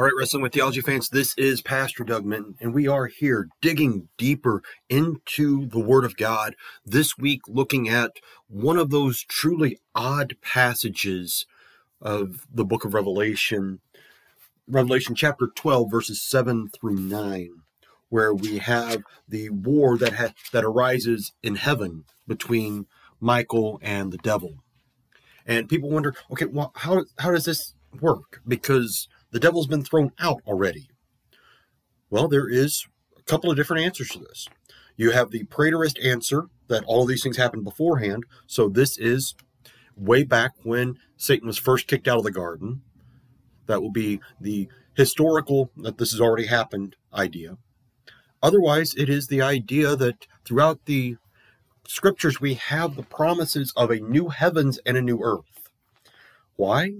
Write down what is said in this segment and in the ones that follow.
All right, Wrestling with Theology fans, this is Pastor Doug Minton, and we are here digging deeper into the Word of God. This week, looking at one of those truly odd passages of the book of Revelation, Revelation chapter 12, verses 7 through 9, where we have the war that, ha- that arises in heaven between Michael and the devil. And people wonder, okay, well, how, how does this work? Because the devil's been thrown out already. Well, there is a couple of different answers to this. You have the preterist answer that all these things happened beforehand. So this is way back when Satan was first kicked out of the garden. That will be the historical, that this has already happened idea. Otherwise, it is the idea that throughout the scriptures we have the promises of a new heavens and a new earth. Why?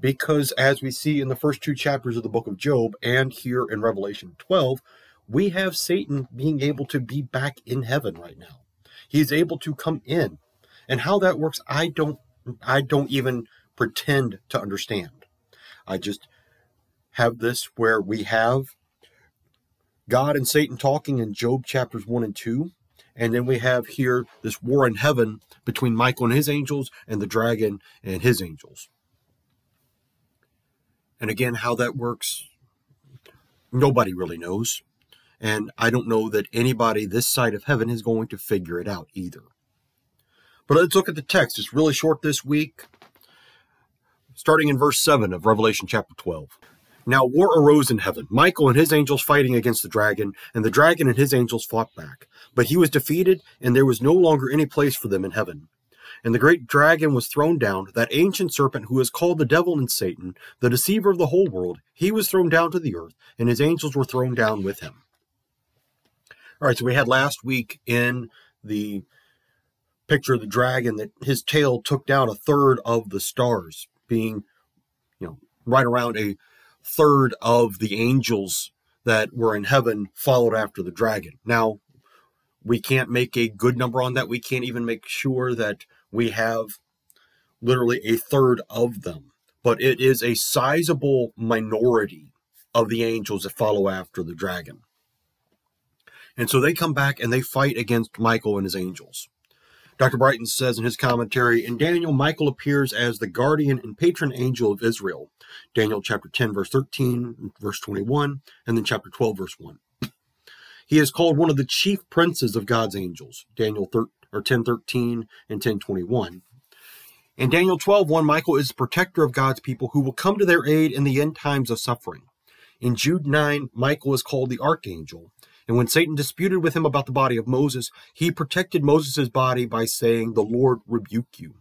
Because as we see in the first two chapters of the book of Job and here in Revelation 12, we have Satan being able to be back in heaven right now. He's able to come in. And how that works, I don't I don't even pretend to understand. I just have this where we have God and Satan talking in Job chapters 1 and 2. And then we have here this war in heaven between Michael and his angels and the dragon and his angels. And again, how that works, nobody really knows. And I don't know that anybody this side of heaven is going to figure it out either. But let's look at the text. It's really short this week, starting in verse 7 of Revelation chapter 12. Now war arose in heaven, Michael and his angels fighting against the dragon, and the dragon and his angels fought back. But he was defeated, and there was no longer any place for them in heaven. And the great dragon was thrown down, that ancient serpent who is called the devil and Satan, the deceiver of the whole world. He was thrown down to the earth, and his angels were thrown down with him. All right, so we had last week in the picture of the dragon that his tail took down a third of the stars, being, you know, right around a third of the angels that were in heaven followed after the dragon. Now, we can't make a good number on that. We can't even make sure that we have literally a third of them, but it is a sizable minority of the angels that follow after the dragon. And so they come back and they fight against Michael and his angels. Dr. Brighton says in his commentary, in Daniel, Michael appears as the guardian and patron angel of Israel. Daniel chapter 10, verse 13, verse 21, and then chapter 12, verse 1. He is called one of the chief princes of God's angels. Daniel 13 or 1013 and 1021. In Daniel 12:1, Michael is the protector of God's people who will come to their aid in the end times of suffering. In Jude 9, Michael is called the archangel. And when Satan disputed with him about the body of Moses, he protected Moses' body by saying, The Lord rebuke you.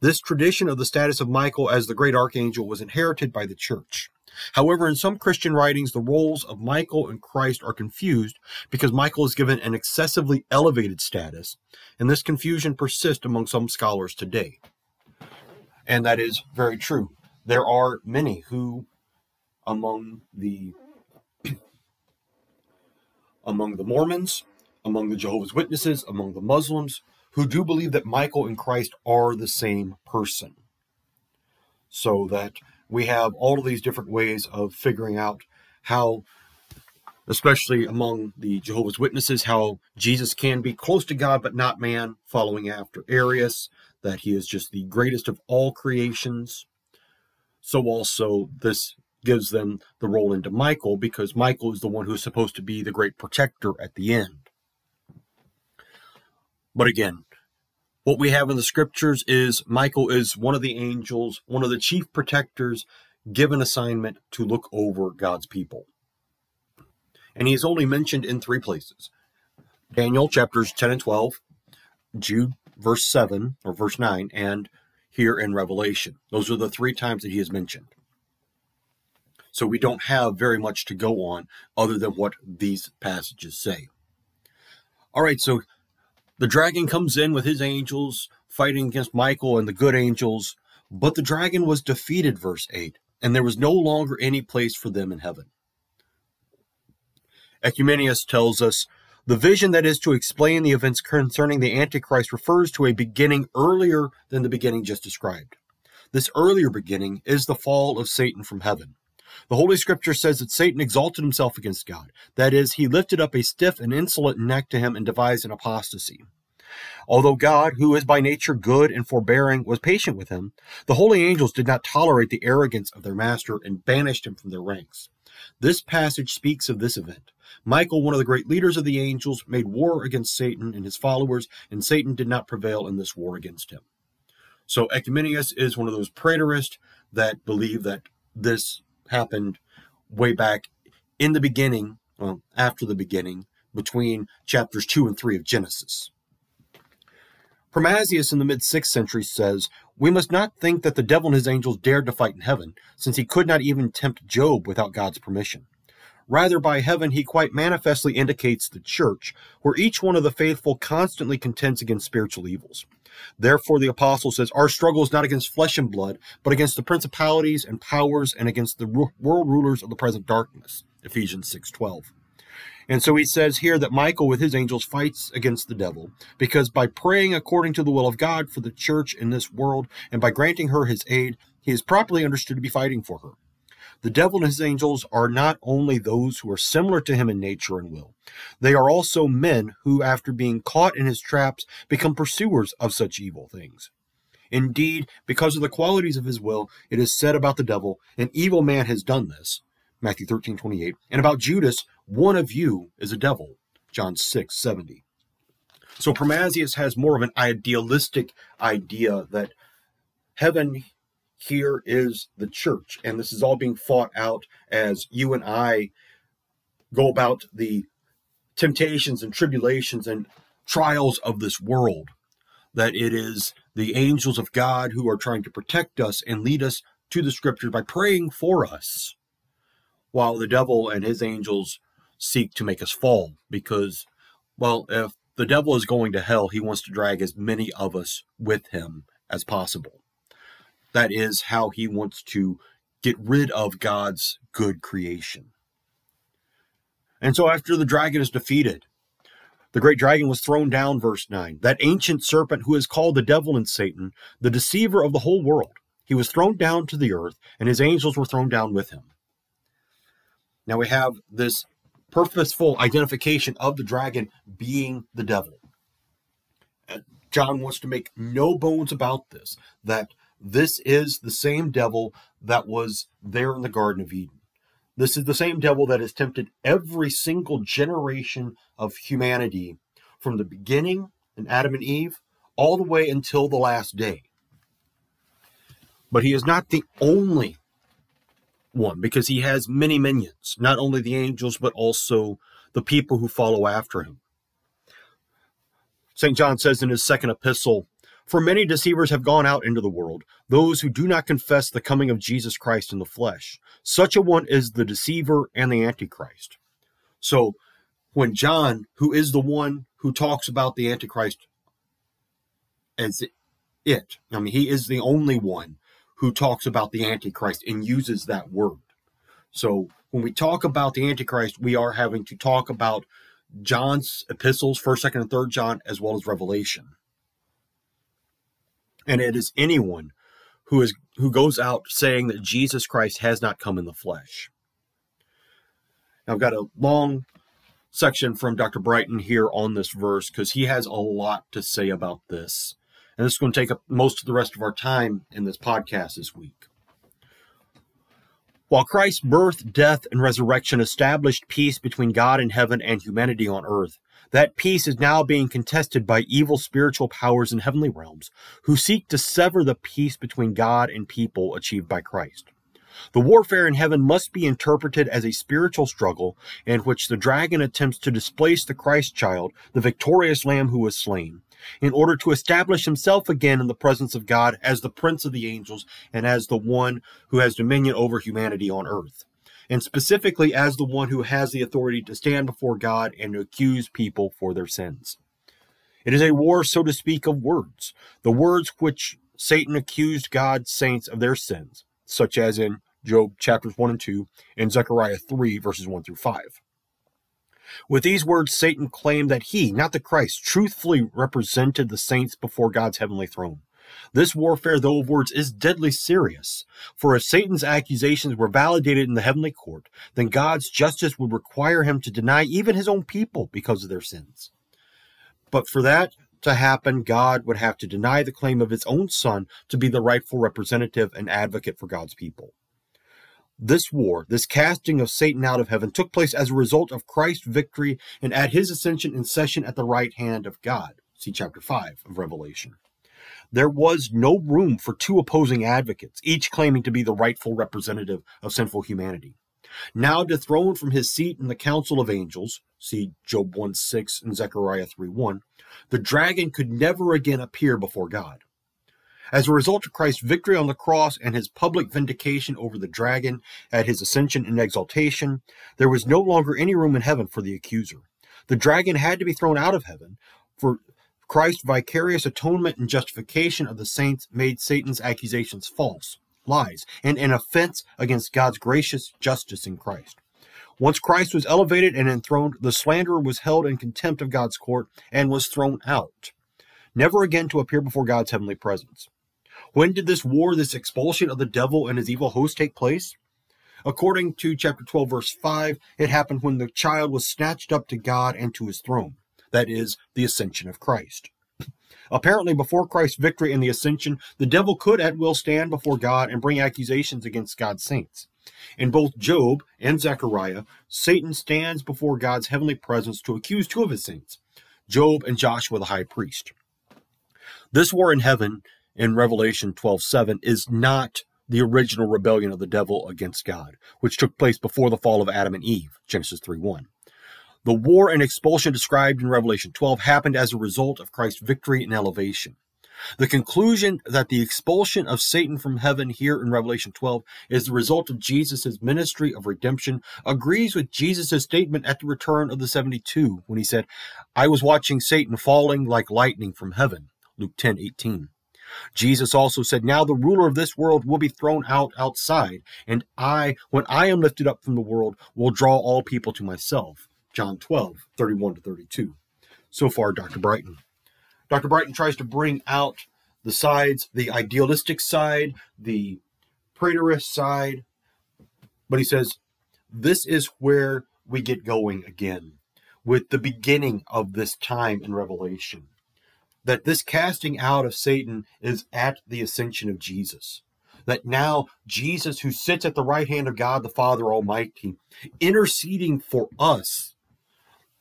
This tradition of the status of Michael as the great archangel was inherited by the church. However, in some Christian writings, the roles of Michael and Christ are confused because Michael is given an excessively elevated status, and this confusion persists among some scholars today. And that is very true. There are many who, among the among the Mormons, among the Jehovah's Witnesses, among the Muslims, who do believe that Michael and Christ are the same person. So that we have all of these different ways of figuring out how, especially among the Jehovah's Witnesses, how Jesus can be close to God but not man, following after Arius, that he is just the greatest of all creations. So also this gives them the role into Michael because Michael is the one who's supposed to be the great protector at the end. But again, what we have in the scriptures is Michael is one of the angels, one of the chief protectors given assignment to look over God's people. And he is only mentioned in three places Daniel chapters 10 and 12, Jude verse 7 or verse 9, and here in Revelation. Those are the three times that he is mentioned. So we don't have very much to go on other than what these passages say. All right, so the dragon comes in with his angels fighting against Michael and the good angels, but the dragon was defeated, verse 8, and there was no longer any place for them in heaven. Oecumenius tells us the vision that is to explain the events concerning the Antichrist refers to a beginning earlier than the beginning just described. This earlier beginning is the fall of Satan from heaven. The Holy Scripture says that Satan exalted himself against God. That is, he lifted up a stiff and insolent neck to him and devised an apostasy. Although God, who is by nature good and forbearing, was patient with him, the holy angels did not tolerate the arrogance of their master and banished him from their ranks. This passage speaks of this event. Michael, one of the great leaders of the angels, made war against Satan and his followers, and Satan did not prevail in this war against him. So Oecumenius is one of those preterists that believe that this happened way back in the beginning, well, after the beginning, between chapters 2 and 3 of Genesis. Primasius in the mid 6th century says, We must not think that the devil and his angels dared to fight in heaven, since he could not even tempt Job without God's permission. Rather, by heaven, he quite manifestly indicates the church, where each one of the faithful constantly contends against spiritual evils. Therefore, the apostle says, Our struggle is not against flesh and blood, but against the principalities and powers and against the world rulers of the present darkness. Ephesians 6.12. And so he says here that Michael with his angels fights against the devil because by praying according to the will of God for the church in this world and by granting her his aid, he is properly understood to be fighting for her. The devil and his angels are not only those who are similar to him in nature and will, they are also men who, after being caught in his traps, become pursuers of such evil things. Indeed, because of the qualities of his will, it is said about the devil, an evil man has done this, Matthew 13, 28, and about Judas, one of you is a devil, John 6, 70. So Primasius has more of an idealistic idea that heaven here is the church. And this is all being fought out as you and I go about the temptations and tribulations and trials of this world. That it is the angels of God who are trying to protect us and lead us to the scriptures by praying for us, while the devil and his angels seek to make us fall. Because, well, if the devil is going to hell, he wants to drag as many of us with him as possible. That is how he wants to get rid of God's good creation. And so after the dragon is defeated, the great dragon was thrown down, verse 9. That ancient serpent who is called the devil and Satan, the deceiver of the whole world. He was thrown down to the earth, and his angels were thrown down with him. Now we have this purposeful identification of the dragon being the devil. John wants to make no bones about this, that this is the same devil that was there in the Garden of Eden. This is the same devil that has tempted every single generation of humanity from the beginning in Adam and Eve all the way until the last day. But he is not the only one because he has many minions, not only the angels, but also the people who follow after him. St. John says in his second epistle, for many deceivers have gone out into the world, those who do not confess the coming of Jesus Christ in the flesh. Such a one is the deceiver and the antichrist. So, when John, who is the one who talks about the antichrist as it, I mean, he is the only one who talks about the antichrist and uses that word. So, when we talk about the antichrist, we are having to talk about John's epistles, first, second, and third John, as well as Revelation and it is anyone who is who goes out saying that Jesus Christ has not come in the flesh. Now, I've got a long section from Dr. Brighton here on this verse because he has a lot to say about this. And this is going to take up most of the rest of our time in this podcast this week. While Christ's birth, death, and resurrection established peace between God in heaven and humanity on earth, that peace is now being contested by evil spiritual powers in heavenly realms who seek to sever the peace between God and people achieved by Christ. The warfare in heaven must be interpreted as a spiritual struggle in which the dragon attempts to displace the Christ child, the victorious lamb who was slain, in order to establish himself again in the presence of God as the prince of the angels and as the one who has dominion over humanity on earth and specifically as the one who has the authority to stand before God and to accuse people for their sins. It is a war, so to speak, of words, the words which Satan accused God's saints of their sins, such as in Job chapters 1 and 2 and Zechariah 3 verses 1 through 5. With these words, Satan claimed that he, not the Christ, truthfully represented the saints before God's heavenly throne. This warfare, though of words, is deadly serious. For if Satan's accusations were validated in the heavenly court, then God's justice would require him to deny even his own people because of their sins. But for that to happen, God would have to deny the claim of his own son to be the rightful representative and advocate for God's people. This war, this casting of Satan out of heaven, took place as a result of Christ's victory and at his ascension and session at the right hand of God. See chapter 5 of Revelation. There was no room for two opposing advocates, each claiming to be the rightful representative of sinful humanity. Now dethroned from his seat in the council of angels, see Job 1 6 and Zechariah 3 1, the dragon could never again appear before God. As a result of Christ's victory on the cross and his public vindication over the dragon at his ascension and exaltation, there was no longer any room in heaven for the accuser. The dragon had to be thrown out of heaven, for Christ's vicarious atonement and justification of the saints made Satan's accusations false, lies, and an offense against God's gracious justice in Christ. Once Christ was elevated and enthroned, the slanderer was held in contempt of God's court and was thrown out, never again to appear before God's heavenly presence. When did this war, this expulsion of the devil and his evil host take place? According to chapter 12, verse 5, it happened when the child was snatched up to God and to his throne that is, the ascension of Christ. Apparently, before Christ's victory and the ascension, the devil could at will stand before God and bring accusations against God's saints. In both Job and Zechariah, Satan stands before God's heavenly presence to accuse two of his saints, Job and Joshua the high priest. This war in heaven in Revelation 12:7 is not the original rebellion of the devil against God, which took place before the fall of Adam and Eve, Genesis 3:1. The war and expulsion described in Revelation 12 happened as a result of Christ's victory and elevation. The conclusion that the expulsion of Satan from heaven here in Revelation 12 is the result of Jesus' ministry of redemption agrees with Jesus' statement at the return of the 72 when he said, I was watching Satan falling like lightning from heaven. Luke 10 18. Jesus also said, Now the ruler of this world will be thrown out outside, and I, when I am lifted up from the world, will draw all people to myself. John 12, 31 to 32. So far, Dr. Brighton. Dr. Brighton tries to bring out the sides, the idealistic side, the preterist side, but he says, this is where we get going again with the beginning of this time in Revelation. That this casting out of Satan is at the ascension of Jesus. That now Jesus, who sits at the right hand of God the Father Almighty, interceding for us,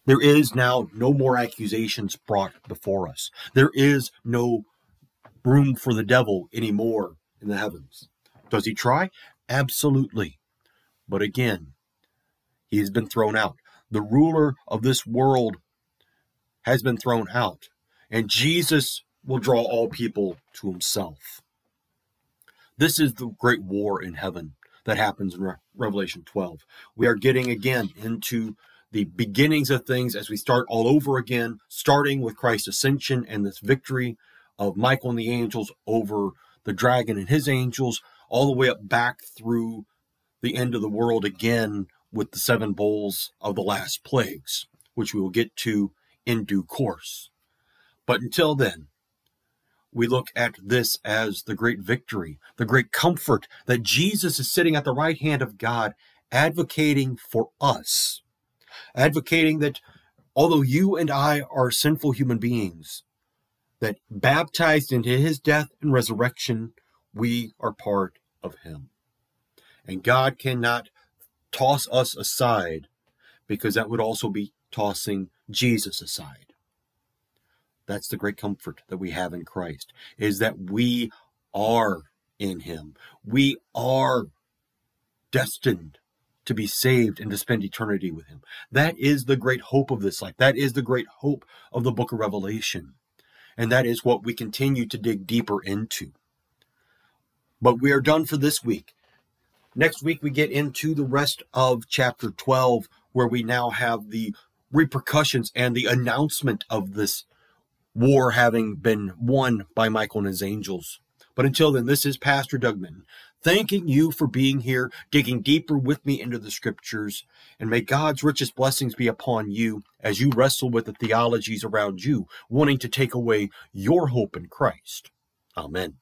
there is now no more accusations brought before us. There is no room for the devil anymore in the heavens. Does he try? Absolutely. But again, he has been thrown out. The ruler of this world has been thrown out, and Jesus will draw all people to himself. This is the great war in heaven that happens in Re- Revelation 12. We are getting again into the beginnings of things as we start all over again, starting with Christ's ascension and this victory of Michael and the angels over the dragon and his angels, all the way up back through the end of the world again with the seven bowls of the last plagues, which we will get to in due course. But until then, we look at this as the great victory, the great comfort that Jesus is sitting at the right hand of God, advocating for us advocating that although you and I are sinful human beings, that baptized into his death and resurrection, we are part of him. And God cannot toss us aside because that would also be tossing Jesus aside. That's the great comfort that we have in Christ is that we are in him. We are destined to be saved and to spend eternity with him. That is the great hope of this life. That is the great hope of the book of Revelation. And that is what we continue to dig deeper into. But we are done for this week. Next week, we get into the rest of chapter 12, where we now have the repercussions and the announcement of this war having been won by Michael and his angels. But until then, this is Pastor Dougman thanking you for being here, digging deeper with me into the scriptures, and may God's richest blessings be upon you as you wrestle with the theologies around you, wanting to take away your hope in Christ. Amen.